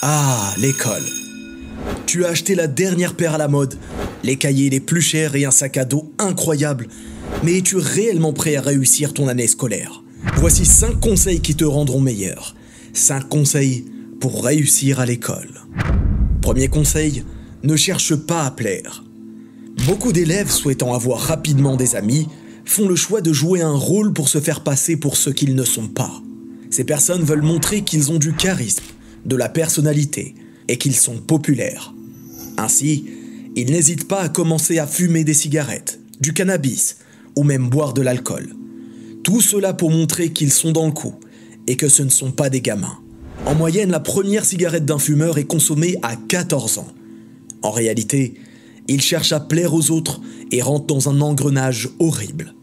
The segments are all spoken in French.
Ah, l'école. Tu as acheté la dernière paire à la mode, les cahiers les plus chers et un sac à dos incroyable. Mais es-tu réellement prêt à réussir ton année scolaire? Voici 5 conseils qui te rendront meilleur. 5 conseils pour réussir à l'école. Premier conseil, ne cherche pas à plaire. Beaucoup d'élèves souhaitant avoir rapidement des amis font le choix de jouer un rôle pour se faire passer pour ce qu'ils ne sont pas. Ces personnes veulent montrer qu'ils ont du charisme, de la personnalité et qu'ils sont populaires. Ainsi, ils n'hésitent pas à commencer à fumer des cigarettes, du cannabis ou même boire de l'alcool. Tout cela pour montrer qu'ils sont dans le coup et que ce ne sont pas des gamins. En moyenne, la première cigarette d'un fumeur est consommée à 14 ans. En réalité, il cherche à plaire aux autres et rentre dans un engrenage horrible.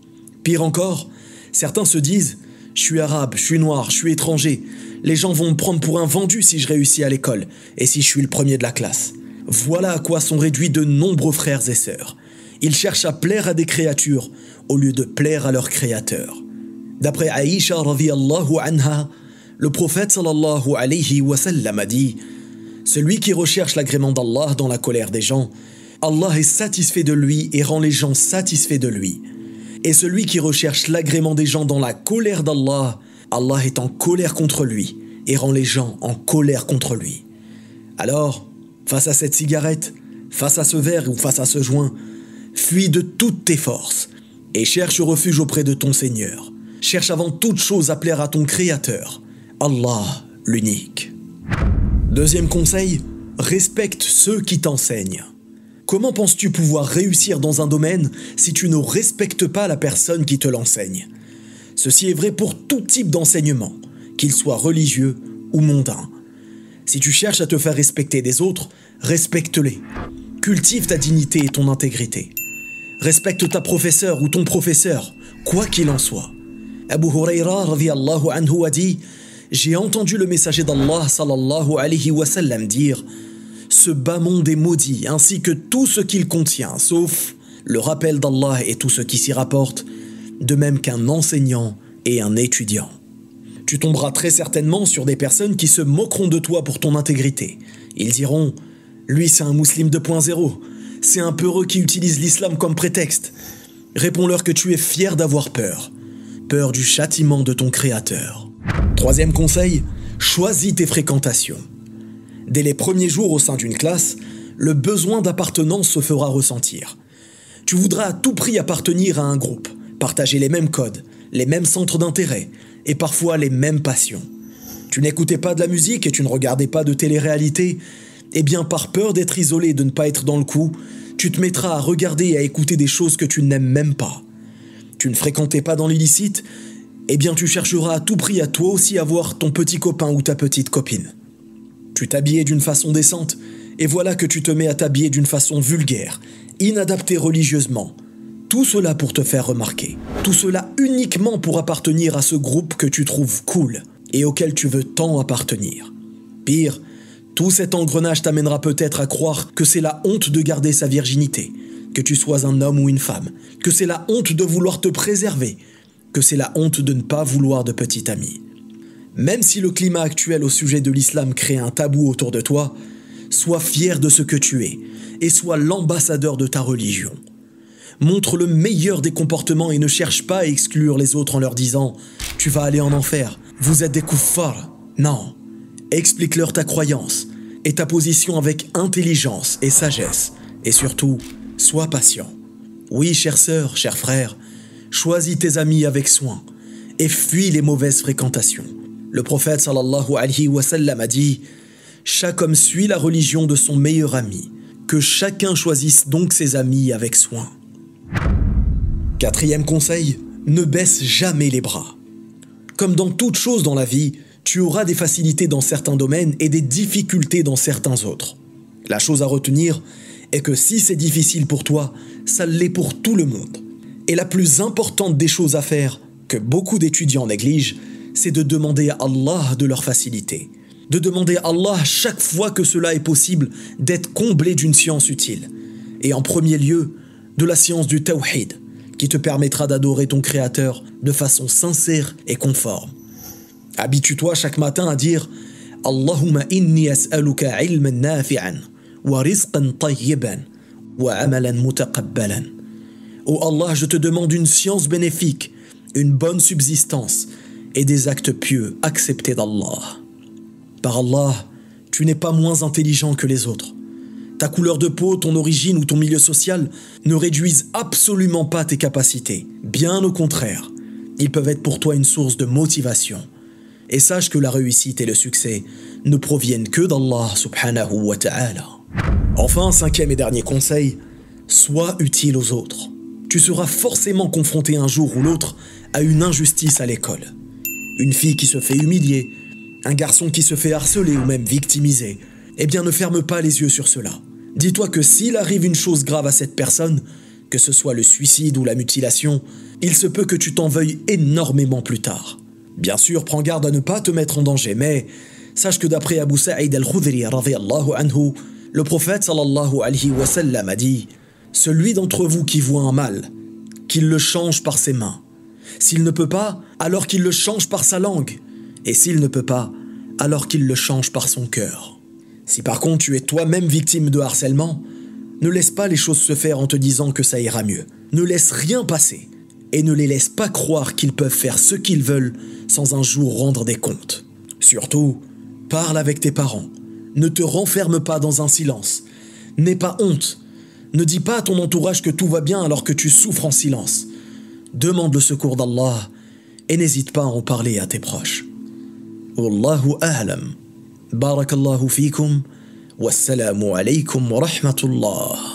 Pire encore, certains se disent Je suis arabe, je suis noir, je suis étranger. Les gens vont me prendre pour un vendu si je réussis à l'école et si je suis le premier de la classe. Voilà à quoi sont réduits de nombreux frères et sœurs. Ils cherchent à plaire à des créatures au lieu de plaire à leur créateur. D'après Aïcha anha, le prophète sallallahu alayhi wa sallam a dit Celui qui recherche l'agrément d'Allah dans la colère des gens, Allah est satisfait de lui et rend les gens satisfaits de lui. Et celui qui recherche l'agrément des gens dans la colère d'Allah, Allah est en colère contre lui et rend les gens en colère contre lui. Alors, face à cette cigarette, face à ce verre ou face à ce joint, fuis de toutes tes forces et cherche refuge auprès de ton Seigneur. Cherche avant toute chose à plaire à ton Créateur, Allah l'unique. Deuxième conseil, respecte ceux qui t'enseignent. Comment penses-tu pouvoir réussir dans un domaine si tu ne respectes pas la personne qui te l'enseigne? Ceci est vrai pour tout type d'enseignement, qu'il soit religieux ou mondain. Si tu cherches à te faire respecter des autres, respecte-les. Cultive ta dignité et ton intégrité. Respecte ta professeure ou ton professeur, quoi qu'il en soit. Abu Huraira anhu a dit J'ai entendu le messager d'Allah sallallahu alayhi wa sallam dire Ce bas monde est maudit ainsi que tout ce qu'il contient, sauf le rappel d'Allah et tout ce qui s'y rapporte, de même qu'un enseignant et un étudiant. Tu tomberas très certainement sur des personnes qui se moqueront de toi pour ton intégrité. Ils diront Lui, c'est un musulman 2.0. C'est un peureux qui utilise l'islam comme prétexte. Réponds-leur que tu es fier d'avoir peur. Peur du châtiment de ton Créateur. Troisième conseil choisis tes fréquentations. Dès les premiers jours au sein d'une classe, le besoin d'appartenance se fera ressentir. Tu voudras à tout prix appartenir à un groupe, partager les mêmes codes, les mêmes centres d'intérêt et parfois les mêmes passions. Tu n'écoutais pas de la musique et tu ne regardais pas de télé-réalité, eh bien par peur d'être isolé et de ne pas être dans le coup, tu te mettras à regarder et à écouter des choses que tu n'aimes même pas. Tu ne fréquentais pas dans l'illicite, eh bien tu chercheras à tout prix à toi aussi avoir ton petit copain ou ta petite copine. Tu t'habillais d'une façon décente, et voilà que tu te mets à t'habiller d'une façon vulgaire, inadaptée religieusement, tout cela pour te faire remarquer. Tout cela uniquement pour appartenir à ce groupe que tu trouves cool et auquel tu veux tant appartenir. Pire, tout cet engrenage t'amènera peut-être à croire que c'est la honte de garder sa virginité, que tu sois un homme ou une femme, que c'est la honte de vouloir te préserver, que c'est la honte de ne pas vouloir de petit ami. Même si le climat actuel au sujet de l'islam crée un tabou autour de toi, sois fier de ce que tu es et sois l'ambassadeur de ta religion montre le meilleur des comportements et ne cherche pas à exclure les autres en leur disant ⁇ Tu vas aller en enfer, vous êtes des kuffars ⁇ Non, explique-leur ta croyance et ta position avec intelligence et sagesse, et surtout, sois patient. Oui, chère sœur, cher frère, choisis tes amis avec soin et fuis les mauvaises fréquentations. Le prophète sallallahu alayhi wa sallam a dit Chaque homme suit la religion de son meilleur ami, que chacun choisisse donc ses amis avec soin. Quatrième conseil, ne baisse jamais les bras. Comme dans toute chose dans la vie, tu auras des facilités dans certains domaines et des difficultés dans certains autres. La chose à retenir est que si c'est difficile pour toi, ça l'est pour tout le monde. Et la plus importante des choses à faire, que beaucoup d'étudiants négligent, c'est de demander à Allah de leur facilité. De demander à Allah chaque fois que cela est possible d'être comblé d'une science utile. Et en premier lieu, de la science du tawhid, qui te permettra d'adorer ton Créateur de façon sincère et conforme. Habitue-toi chaque matin à dire Allahumma inni as'aluka ilman nafi'an wa rizqan tayyiban wa amalan mutaqabbalan. Oh Allah, je te demande une science bénéfique, une bonne subsistance et des actes pieux acceptés d'Allah. Par Allah, tu n'es pas moins intelligent que les autres. Ta couleur de peau, ton origine ou ton milieu social ne réduisent absolument pas tes capacités. Bien au contraire, ils peuvent être pour toi une source de motivation. Et sache que la réussite et le succès ne proviennent que d'Allah subhanahu wa ta'ala. Enfin, cinquième et dernier conseil, sois utile aux autres. Tu seras forcément confronté un jour ou l'autre à une injustice à l'école. Une fille qui se fait humilier, un garçon qui se fait harceler ou même victimiser. Eh bien, ne ferme pas les yeux sur cela. Dis-toi que s'il arrive une chose grave à cette personne, que ce soit le suicide ou la mutilation, il se peut que tu t'en veuilles énormément plus tard. Bien sûr, prends garde à ne pas te mettre en danger, mais sache que d'après Abu Sa'id al-Khudri le prophète sallallahu alayhi wa sallam a dit Celui d'entre vous qui voit un mal, qu'il le change par ses mains. S'il ne peut pas, alors qu'il le change par sa langue. Et s'il ne peut pas, alors qu'il le change par son cœur. Si par contre tu es toi-même victime de harcèlement, ne laisse pas les choses se faire en te disant que ça ira mieux. Ne laisse rien passer et ne les laisse pas croire qu'ils peuvent faire ce qu'ils veulent sans un jour rendre des comptes. Surtout, parle avec tes parents. Ne te renferme pas dans un silence. N'aie pas honte. Ne dis pas à ton entourage que tout va bien alors que tu souffres en silence. Demande le secours d'Allah et n'hésite pas à en parler à tes proches. Wallahu a'lam. بارك الله فيكم والسلام عليكم ورحمة الله.